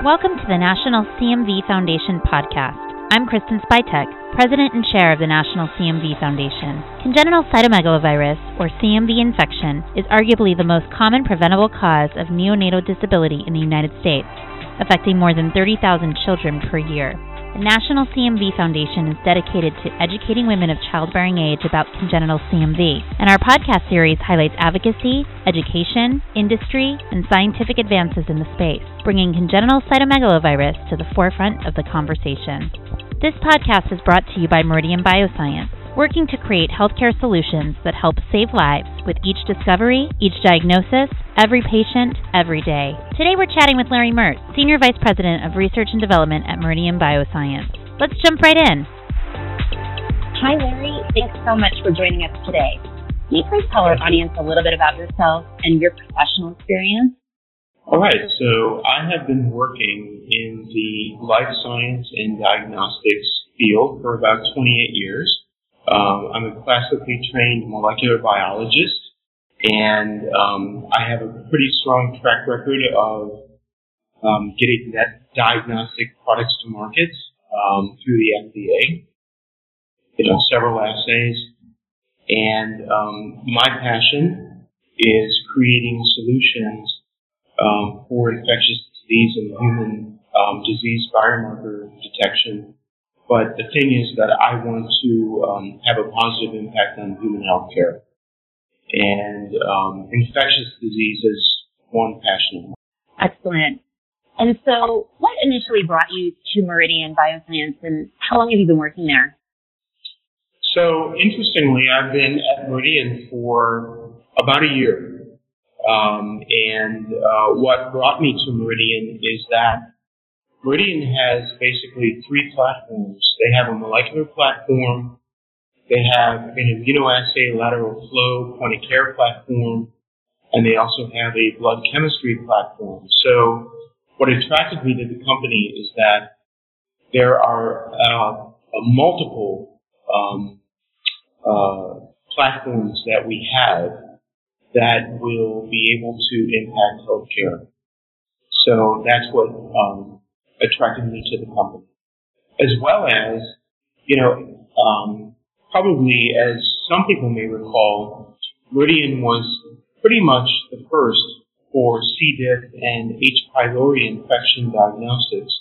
Welcome to the National CMV Foundation podcast. I'm Kristen Spytek, President and Chair of the National CMV Foundation. Congenital cytomegalovirus, or CMV infection, is arguably the most common preventable cause of neonatal disability in the United States, affecting more than 30,000 children per year. The National CMV Foundation is dedicated to educating women of childbearing age about congenital CMV, and our podcast series highlights advocacy, education, industry, and scientific advances in the space, bringing congenital cytomegalovirus to the forefront of the conversation. This podcast is brought to you by Meridian Bioscience working to create healthcare solutions that help save lives with each discovery, each diagnosis, every patient, every day. Today we're chatting with Larry Mertz, Senior Vice President of Research and Development at Meridian Bioscience. Let's jump right in. Hi, Larry. Thanks so much for joining us today. Can you please tell our audience a little bit about yourself and your professional experience? All right, so I have been working in the life science and diagnostics field for about 28 years. Um, I'm a classically trained molecular biologist, and um, I have a pretty strong track record of um, getting that diagnostic products to market um, through the FDA. You know, several assays, and um, my passion is creating solutions um, for infectious disease and human disease biomarker detection but the thing is that I want to um, have a positive impact on human health care. And um, infectious disease is one passion. of mine. Excellent. And so, what initially brought you to Meridian Bioscience, and how long have you been working there? So, interestingly, I've been at Meridian for about a year. Um, and uh, what brought me to Meridian is that Meridian has basically three platforms. They have a molecular platform, they have an immunoassay lateral flow point of care platform, and they also have a blood chemistry platform. So what attracted me to the company is that there are uh, multiple um, uh, platforms that we have that will be able to impact healthcare. So that's what um, attracted me to the company, as well as, you know, um, probably as some people may recall, Meridian was pretty much the first for C. diff and H. pylori infection diagnostics.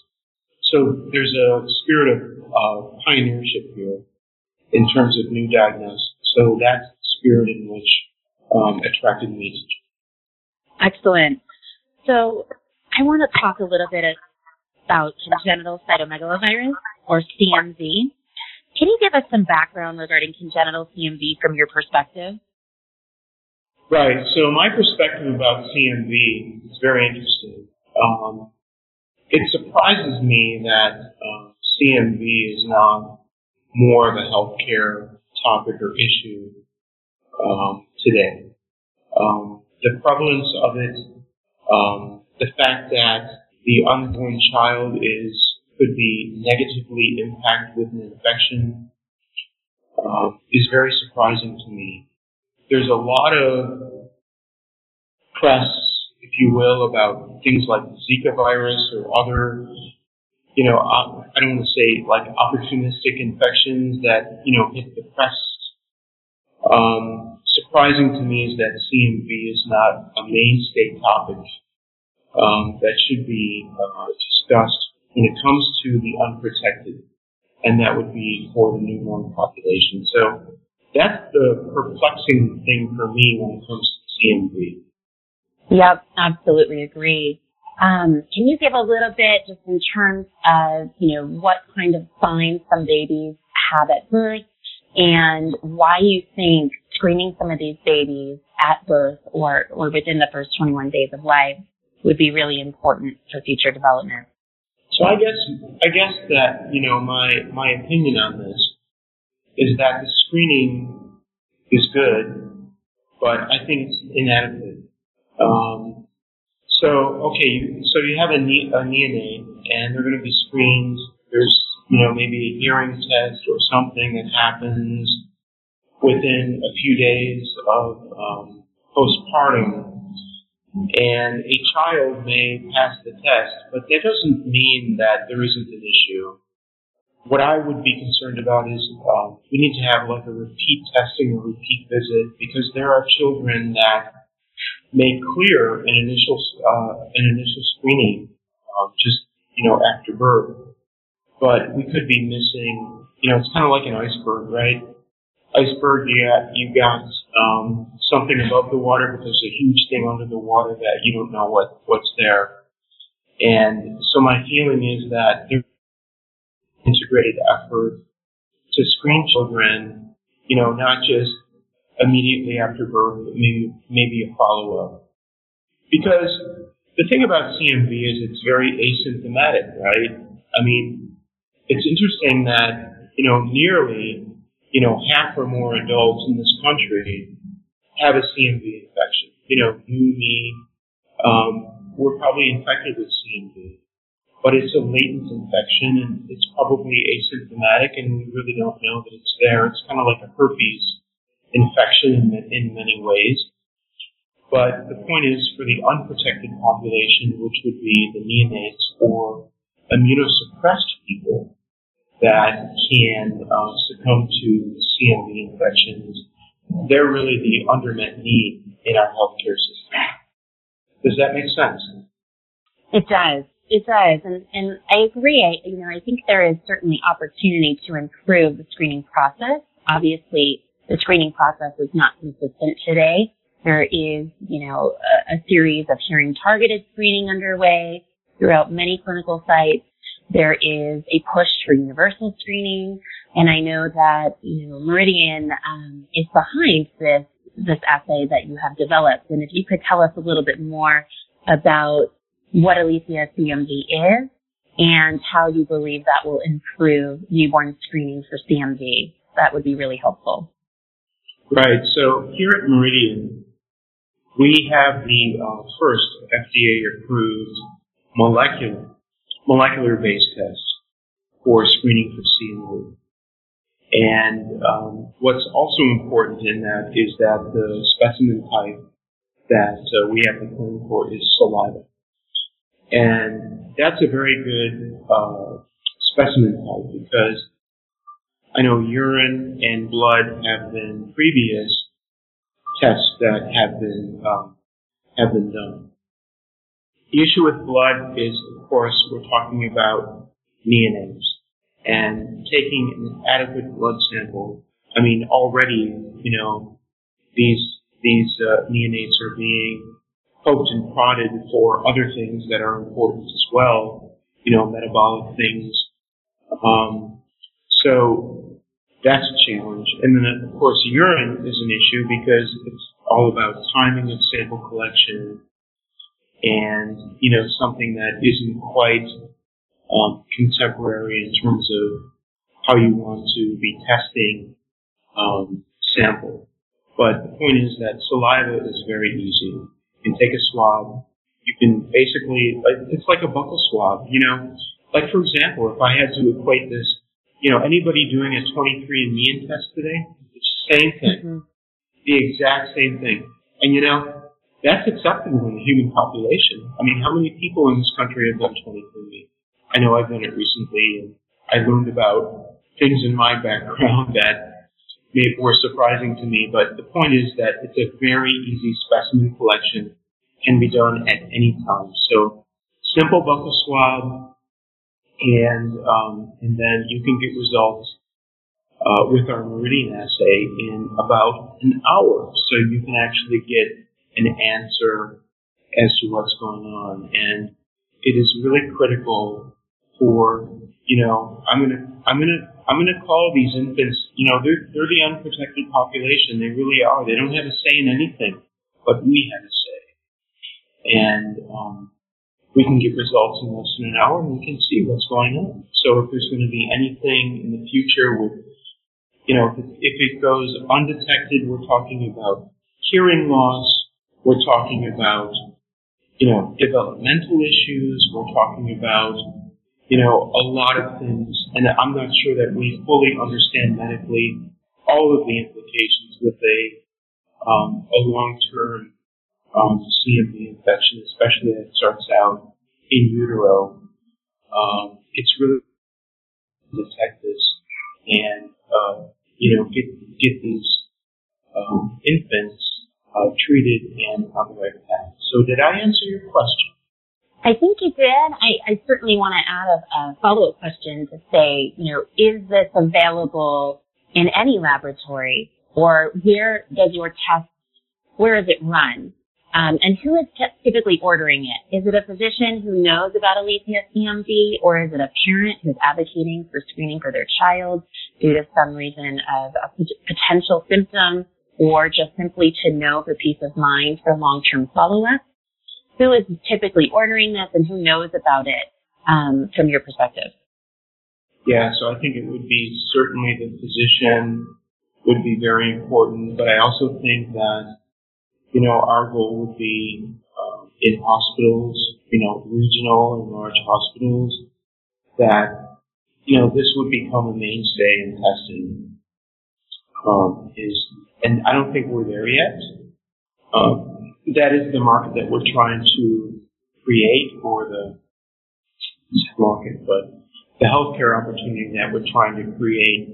So there's a spirit of uh, pioneership here in terms of new diagnosis. So that's the spirit in which um, attracted me to. Excellent. So I want to talk a little bit about congenital cytomegalovirus, or CMV. Can you give us some background regarding congenital CMV from your perspective? Right. So my perspective about CMV is very interesting. Um, it surprises me that um, CMV is not more of a healthcare topic or issue um, today. Um, the prevalence of it, um, the fact that the unborn child is could be negatively impacted with an infection uh, is very surprising to me. There's a lot of press, if you will, about things like Zika virus or other, you know, uh, I don't want to say like opportunistic infections that, you know, hit the press. Um, surprising to me is that CMV is not a mainstay topic um, that should be uh, discussed when it comes to the unprotected, and that would be for the newborn population. So that's the perplexing thing for me when it comes to CMV. Yep, absolutely agree. Um, can you give a little bit just in terms of, you know, what kind of signs some babies have at birth and why you think screening some of these babies at birth or, or within the first 21 days of life would be really important for future development. So I guess I guess that you know my my opinion on this is that the screening is good, but I think it's inadequate. Um, so okay, so you have a, a neonate, and they're going to be screened. There's you know maybe a hearing test or something that happens within a few days of um, postpartum And a child may pass the test, but that doesn't mean that there isn't an issue. What I would be concerned about is um, we need to have like a repeat testing or repeat visit because there are children that may clear an initial uh, an initial screening uh, just you know after birth, but we could be missing. You know, it's kind of like an iceberg, right? Iceberg, yeah, you got um, something above the water, but there's a huge thing under the water that you don't know what what's there. And so my feeling is that there's integrated effort to screen children, you know, not just immediately after birth, but maybe maybe a follow up. Because the thing about CMV is it's very asymptomatic, right? I mean, it's interesting that you know nearly you know half or more adults in this country have a CMV infection. You know, you, me, um, we're probably infected with CMV, but it's a latent infection and it's probably asymptomatic and we really don't know that it's there. It's kind of like a herpes infection in, in many ways. But the point is for the unprotected population, which would be the neonates or immunosuppressed people that can uh, succumb to CMV infections, they're really the undermet need in our healthcare system. Does that make sense? It does. It does. And, and I agree. I, you know, I think there is certainly opportunity to improve the screening process. Obviously, the screening process is not consistent today. There is, you know, a, a series of hearing targeted screening underway throughout many clinical sites. There is a push for universal screening. And I know that, you know, Meridian um, is behind this this assay that you have developed. And if you could tell us a little bit more about what Alethia CMV is and how you believe that will improve newborn screening for CMV, that would be really helpful. Right. So here at Meridian, we have the uh, first FDA-approved molecular molecular-based test for screening for CMV. And um, what's also important in that is that the specimen type that uh, we have to claim for is saliva. And that's a very good uh, specimen type because I know urine and blood have been previous tests that have been um, have been done. The issue with blood is, of course, we're talking about neonates and taking an adequate blood sample. I mean, already, you know, these these uh, neonates are being poked and prodded for other things that are important as well, you know, metabolic things. Um, so that's a challenge. And then, of course, urine is an issue because it's all about timing of sample collection and, you know, something that isn't quite um, contemporary in terms of how you want to be testing um, sample. But the point is that saliva is very easy. You can take a swab. You can basically, it's like a buccal swab, you know. Like for example, if I had to equate this, you know, anybody doing a 23andMe test today, it's the same thing. Mm-hmm. The exact same thing. And you know, that's acceptable in the human population. I mean, how many people in this country have done 23andMe? I know I've done it recently and I learned about things in my background that were surprising to me, but the point is that it's a very easy specimen collection, can be done at any time. So simple buccal swab, and um, and then you can get results uh, with our meridian assay in about an hour. So you can actually get an answer as to what's going on, and it is really critical for, you know, I'm gonna, I'm gonna, I'm gonna call these infants, you know, they're, they're the unprotected population. They really are. They don't have a say in anything, but we have a say. And, um, we can get results in less than an hour and we can see what's going on. So if there's going to be anything in the future with, you know, if it goes undetected, we're talking about hearing loss. We're talking about, you know, developmental issues. We're talking about you know, a lot of things, and I'm not sure that we fully understand medically all of the implications with a um, a long-term um, CMV infection, especially if it starts out in utero. Um, it's really detect this and uh, you know get get these um, infants uh, treated and on the right path. So did I answer your question? I think you did. I, I certainly want to add a, a follow-up question to say, you know, is this available in any laboratory or where does your test, where is it run? Um, and who is typically ordering it? Is it a physician who knows about Alethia CMV or is it a parent who's advocating for screening for their child due to some reason of a potential symptom or just simply to know for peace of mind for long-term follow-up? who is typically ordering this and who knows about it um, from your perspective? Yeah, so I think it would be certainly the physician would be very important, but I also think that, you know, our goal would be um, in hospitals, you know, regional and large hospitals, that, you know, this would become a mainstay in testing. Um, is, and I don't think we're there yet. Um, that is the market that we're trying to create for the market, but the healthcare opportunity that we're trying to create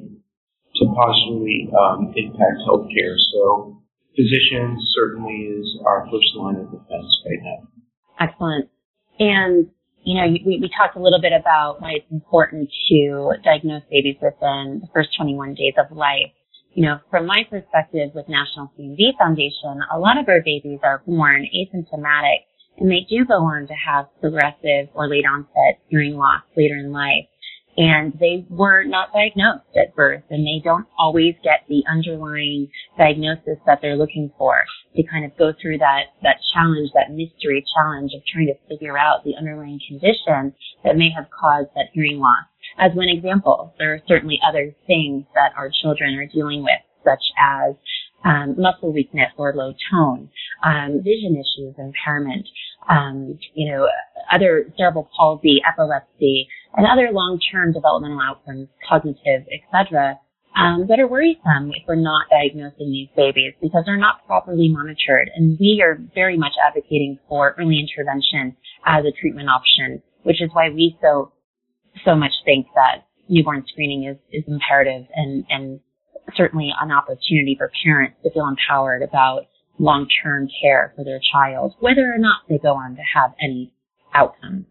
to positively um, impact healthcare. So physicians certainly is our first line of defense right now. Excellent. And, you know, we, we talked a little bit about why it's important to diagnose babies within the first 21 days of life you know, from my perspective with National CMV Foundation, a lot of our babies are born asymptomatic and they do go on to have progressive or late onset hearing loss later in life. And they were not diagnosed at birth and they don't always get the underlying diagnosis that they're looking for to kind of go through that, that challenge, that mystery challenge of trying to figure out the underlying condition that may have caused that hearing loss as one example. There are certainly other things that our children are dealing with, such as um, muscle weakness or low tone, um, vision issues, impairment, um, you know, other cerebral palsy, epilepsy, and other long-term developmental outcomes, cognitive, etc., um, that are worrisome if we're not diagnosing these babies because they're not properly monitored. And we are very much advocating for early intervention as a treatment option, which is why we so so much think that newborn screening is, is imperative and, and certainly an opportunity for parents to feel empowered about long-term care for their child, whether or not they go on to have any outcomes.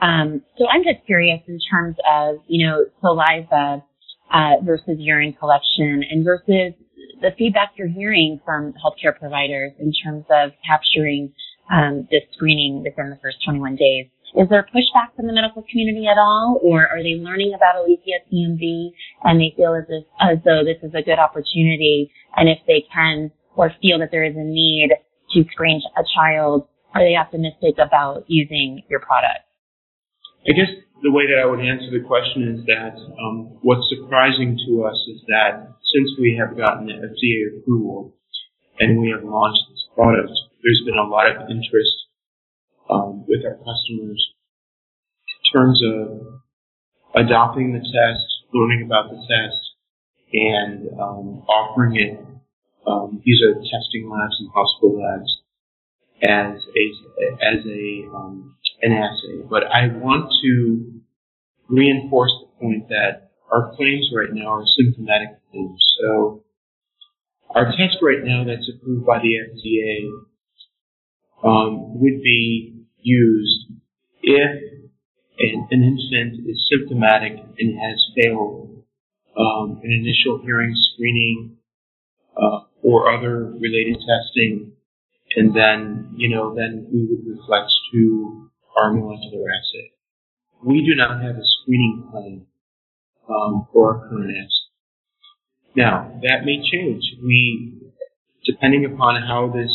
Um, so I'm just curious in terms of, you know, saliva uh, versus urine collection and versus the feedback you're hearing from healthcare providers in terms of capturing um, this screening within the first 21 days. Is there pushback from the medical community at all, or are they learning about Alethia CMV and they feel as, if, as though this is a good opportunity, and if they can or feel that there is a need to screen a child, are they optimistic about using your product? I guess the way that I would answer the question is that um, what's surprising to us is that since we have gotten FDA approval and we have launched this product, there's been a lot of interest um, with our customers in terms of adopting the test, learning about the test, and um, offering it. Um, these are testing labs and hospital labs as a as a um, an assay. But I want to reinforce the point that our claims right now are symptomatic claims. So our test right now that's approved by the FDA um, would be used if an, an infant is symptomatic and has failed um, an initial hearing screening uh, or other related testing, and then you know then we would reflect to our molecular assay. We do not have a screening plan um, for our current assay. Now that may change. We, depending upon how this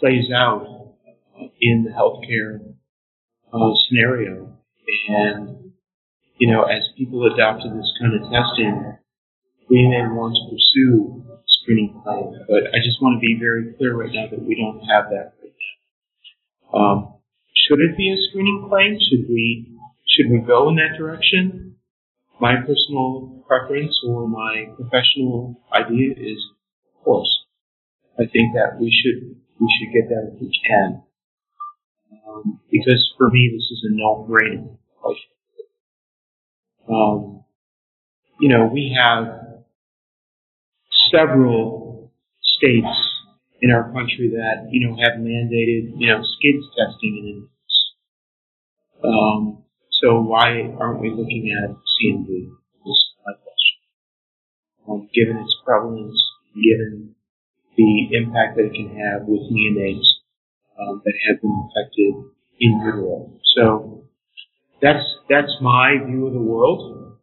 plays out, in the healthcare uh, scenario. And, you know, as people adopt to this kind of testing, we may want to pursue screening claim. But I just want to be very clear right now that we don't have that right now. Um, should it be a screening claim? Should we should we go in that direction? My personal preference or my professional idea is, of course, I think that we should we should get that if we can. Um, because for me, this is a no-brainer. Um, you know, we have several states in our country that, you know, have mandated, you know, SCIDS testing in infants. Um, so why aren't we looking at CMV? Is my question. Um, given its prevalence, given the impact that it can have with neonates um, that have been infected in utero. So that's that's my view of the world.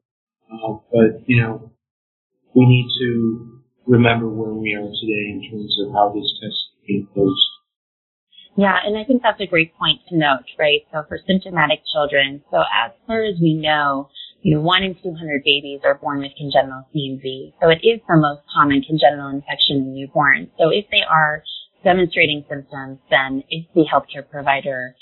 Uh, but you know, we need to remember where we are today in terms of how this test is being posed. Yeah, and I think that's a great point to note, right? So for symptomatic children, so as far as we know, you know, one in 200 babies are born with congenital CMV. So it is the most common congenital infection in newborns. So if they are demonstrating symptoms, then if the healthcare provider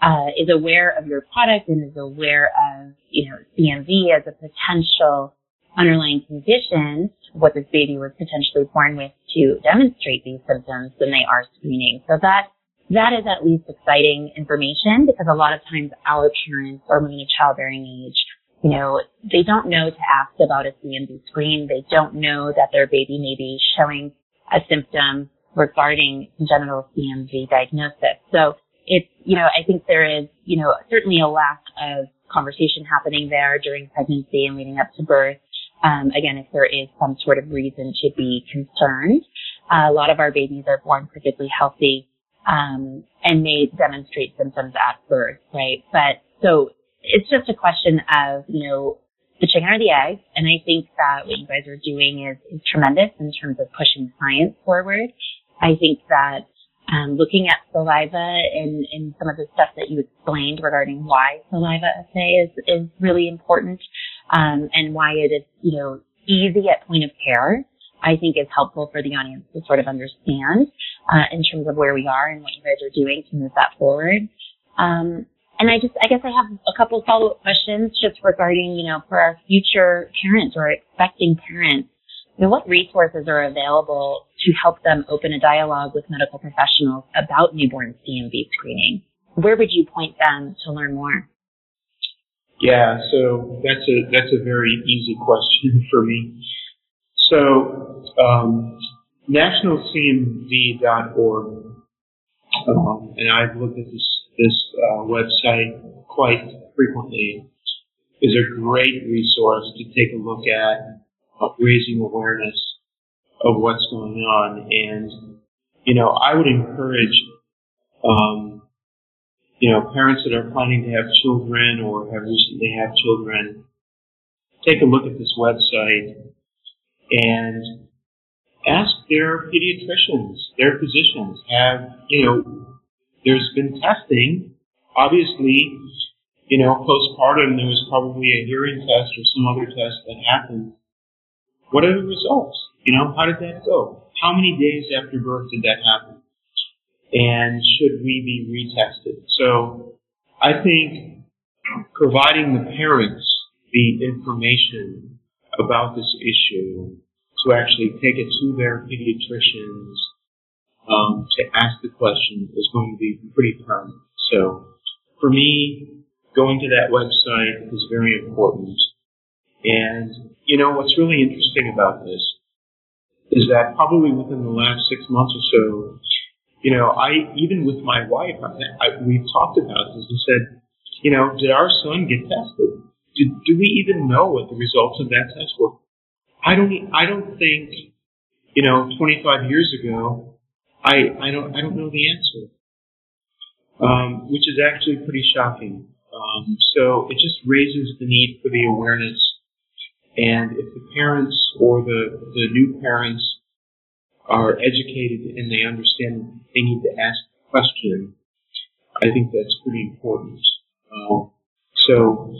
uh, is aware of your product and is aware of, you know, CMV as a potential underlying condition, what this baby was potentially born with to demonstrate these symptoms, then they are screening. So that that is at least exciting information because a lot of times our parents or women of childbearing age, you know, they don't know to ask about a CMV screen. They don't know that their baby may be showing a symptom regarding congenital CMV diagnosis. So it's, you know, I think there is, you know, certainly a lack of conversation happening there during pregnancy and leading up to birth. Um, again, if there is some sort of reason to be concerned, uh, a lot of our babies are born perfectly healthy um, and may demonstrate symptoms at birth, right? But so it's just a question of you know the chicken or the egg, and I think that what you guys are doing is, is tremendous in terms of pushing science forward. I think that um, looking at saliva and, and some of the stuff that you explained regarding why saliva assay is, is really important um, and why it is, you know, easy at point of care, I think is helpful for the audience to sort of understand uh, in terms of where we are and what you guys are doing to move that forward. Um, and I just, I guess I have a couple follow-up questions just regarding, you know, for our future parents or expecting parents, you know, what resources are available to help them open a dialogue with medical professionals about newborn CMV screening? Where would you point them to learn more? Yeah, so that's a that's a very easy question for me. So um, nationalcmv.org, um, and I've looked at this this uh, website quite frequently, is a great resource to take a look at uh, raising awareness of what's going on. And, you know, I would encourage, um, you know, parents that are planning to have children or have recently had children, take a look at this website and ask their pediatricians, their physicians, have, you know, there's been testing. Obviously, you know, postpartum, there was probably a hearing test or some other test that happened. What are the results? You know, how did that go? How many days after birth did that happen? And should we be retested? So I think providing the parents the information about this issue to actually take it to their pediatricians um, to ask the question is going to be pretty permanent. So for me, going to that website is very important. And, you know, what's really interesting about this is that probably within the last six months or so, you know, I, even with my wife, I, I, we've talked about this and said, you know, did our son get tested? Do we even know what the results of that test were? I don't, I don't think, you know, 25 years ago, I, I don't, I don't know the answer. Um, which is actually pretty shocking. Um, so it just raises the need for the awareness and if the parents or the, the new parents are educated and they understand they need to ask the question, I think that's pretty important. Um, so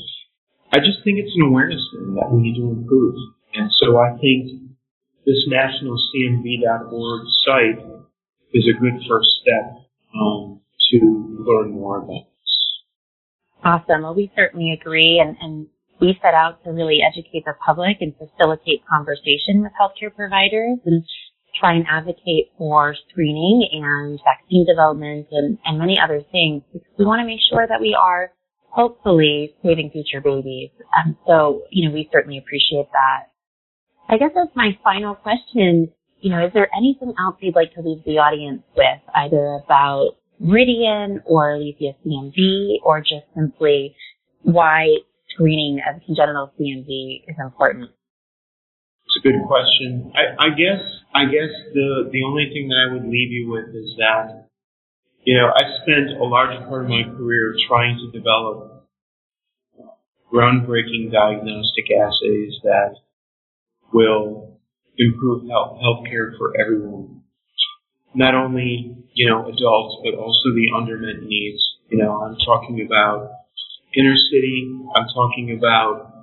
I just think it's an awareness thing that we need to improve. And so I think this nationalcmv.org site is a good first step um, to learn more about this. Awesome. Well, we certainly agree. And, and we set out to really educate the public and facilitate conversation with healthcare providers. And try and advocate for screening and vaccine development and, and many other things we want to make sure that we are hopefully saving future babies. Um, so, you know, we certainly appreciate that. I guess that's my final question. You know, is there anything else you'd like to leave the audience with, either about Meridian or Alethia CMV or just simply why screening of congenital CMV is important? It's a good question. I, I guess I guess the the only thing that I would leave you with is that you know I spent a large part of my career trying to develop groundbreaking diagnostic assays that will improve health healthcare for everyone. Not only you know adults, but also the undermet needs. You know, I'm talking about inner city. I'm talking about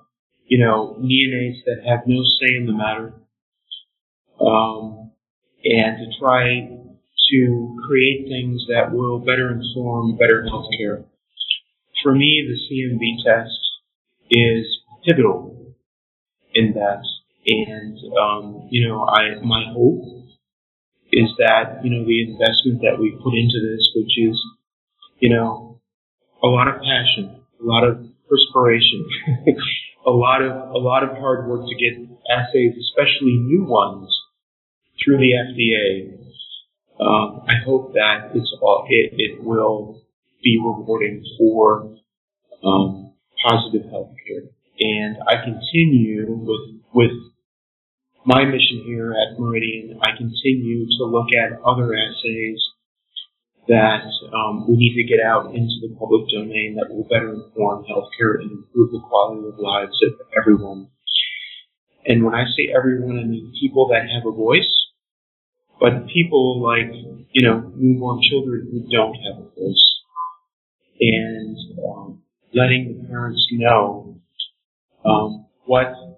you know, neonates that have no say in the matter, um, and to try to create things that will better inform better healthcare. For me, the CMV test is pivotal in that, and um, you know, I my hope is that you know the investment that we put into this, which is you know a lot of passion, a lot of perspiration. a lot of a lot of hard work to get assays, especially new ones, through the FDA. Um, I hope that it's all, it, it will be rewarding for um, positive healthcare. And I continue with with my mission here at Meridian. I continue to look at other assays that um, we need to get out into the public domain that will better inform healthcare and improve the quality of lives of everyone. And when I say everyone, I mean people that have a voice, but people like, you know, newborn children who don't have a voice. And um, letting the parents know um, what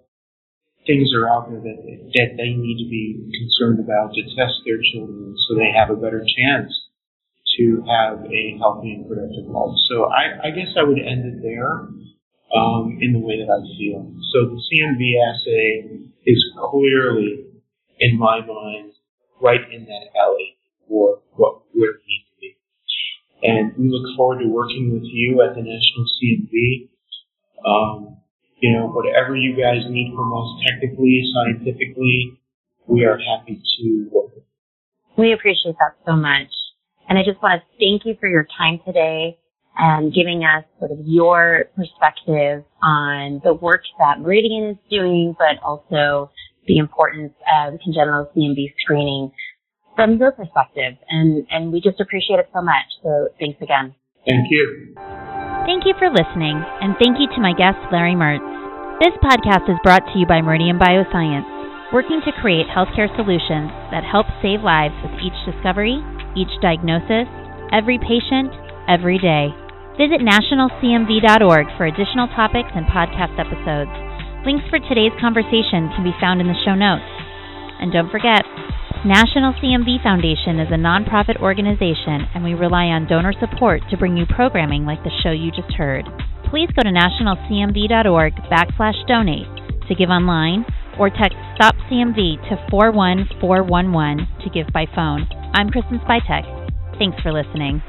things are out there that, that they need to be concerned about to test their children so they have a better chance to have a healthy and productive life. So I, I guess I would end it there um, in the way that I feel. So the CMV assay is clearly, in my mind, right in that alley for what it needs to be. And we look forward to working with you at the National CMV. Um, you know, whatever you guys need from us technically, scientifically, we are happy to work with. We appreciate that so much. And I just want to thank you for your time today and giving us sort of your perspective on the work that Meridian is doing, but also the importance of congenital CMV screening from your perspective. And, and we just appreciate it so much. So thanks again. Thank you. Thank you for listening, and thank you to my guest, Larry Mertz. This podcast is brought to you by Meridian Bioscience, working to create healthcare solutions that help save lives with each discovery each diagnosis, every patient, every day. Visit nationalcmv.org for additional topics and podcast episodes. Links for today's conversation can be found in the show notes. And don't forget, National CMV Foundation is a nonprofit organization and we rely on donor support to bring you programming like the show you just heard. Please go to nationalcmv.org backslash donate to give online or text STOP CMV to 41411 to give by phone. I'm Kristen Spytek. Thanks for listening.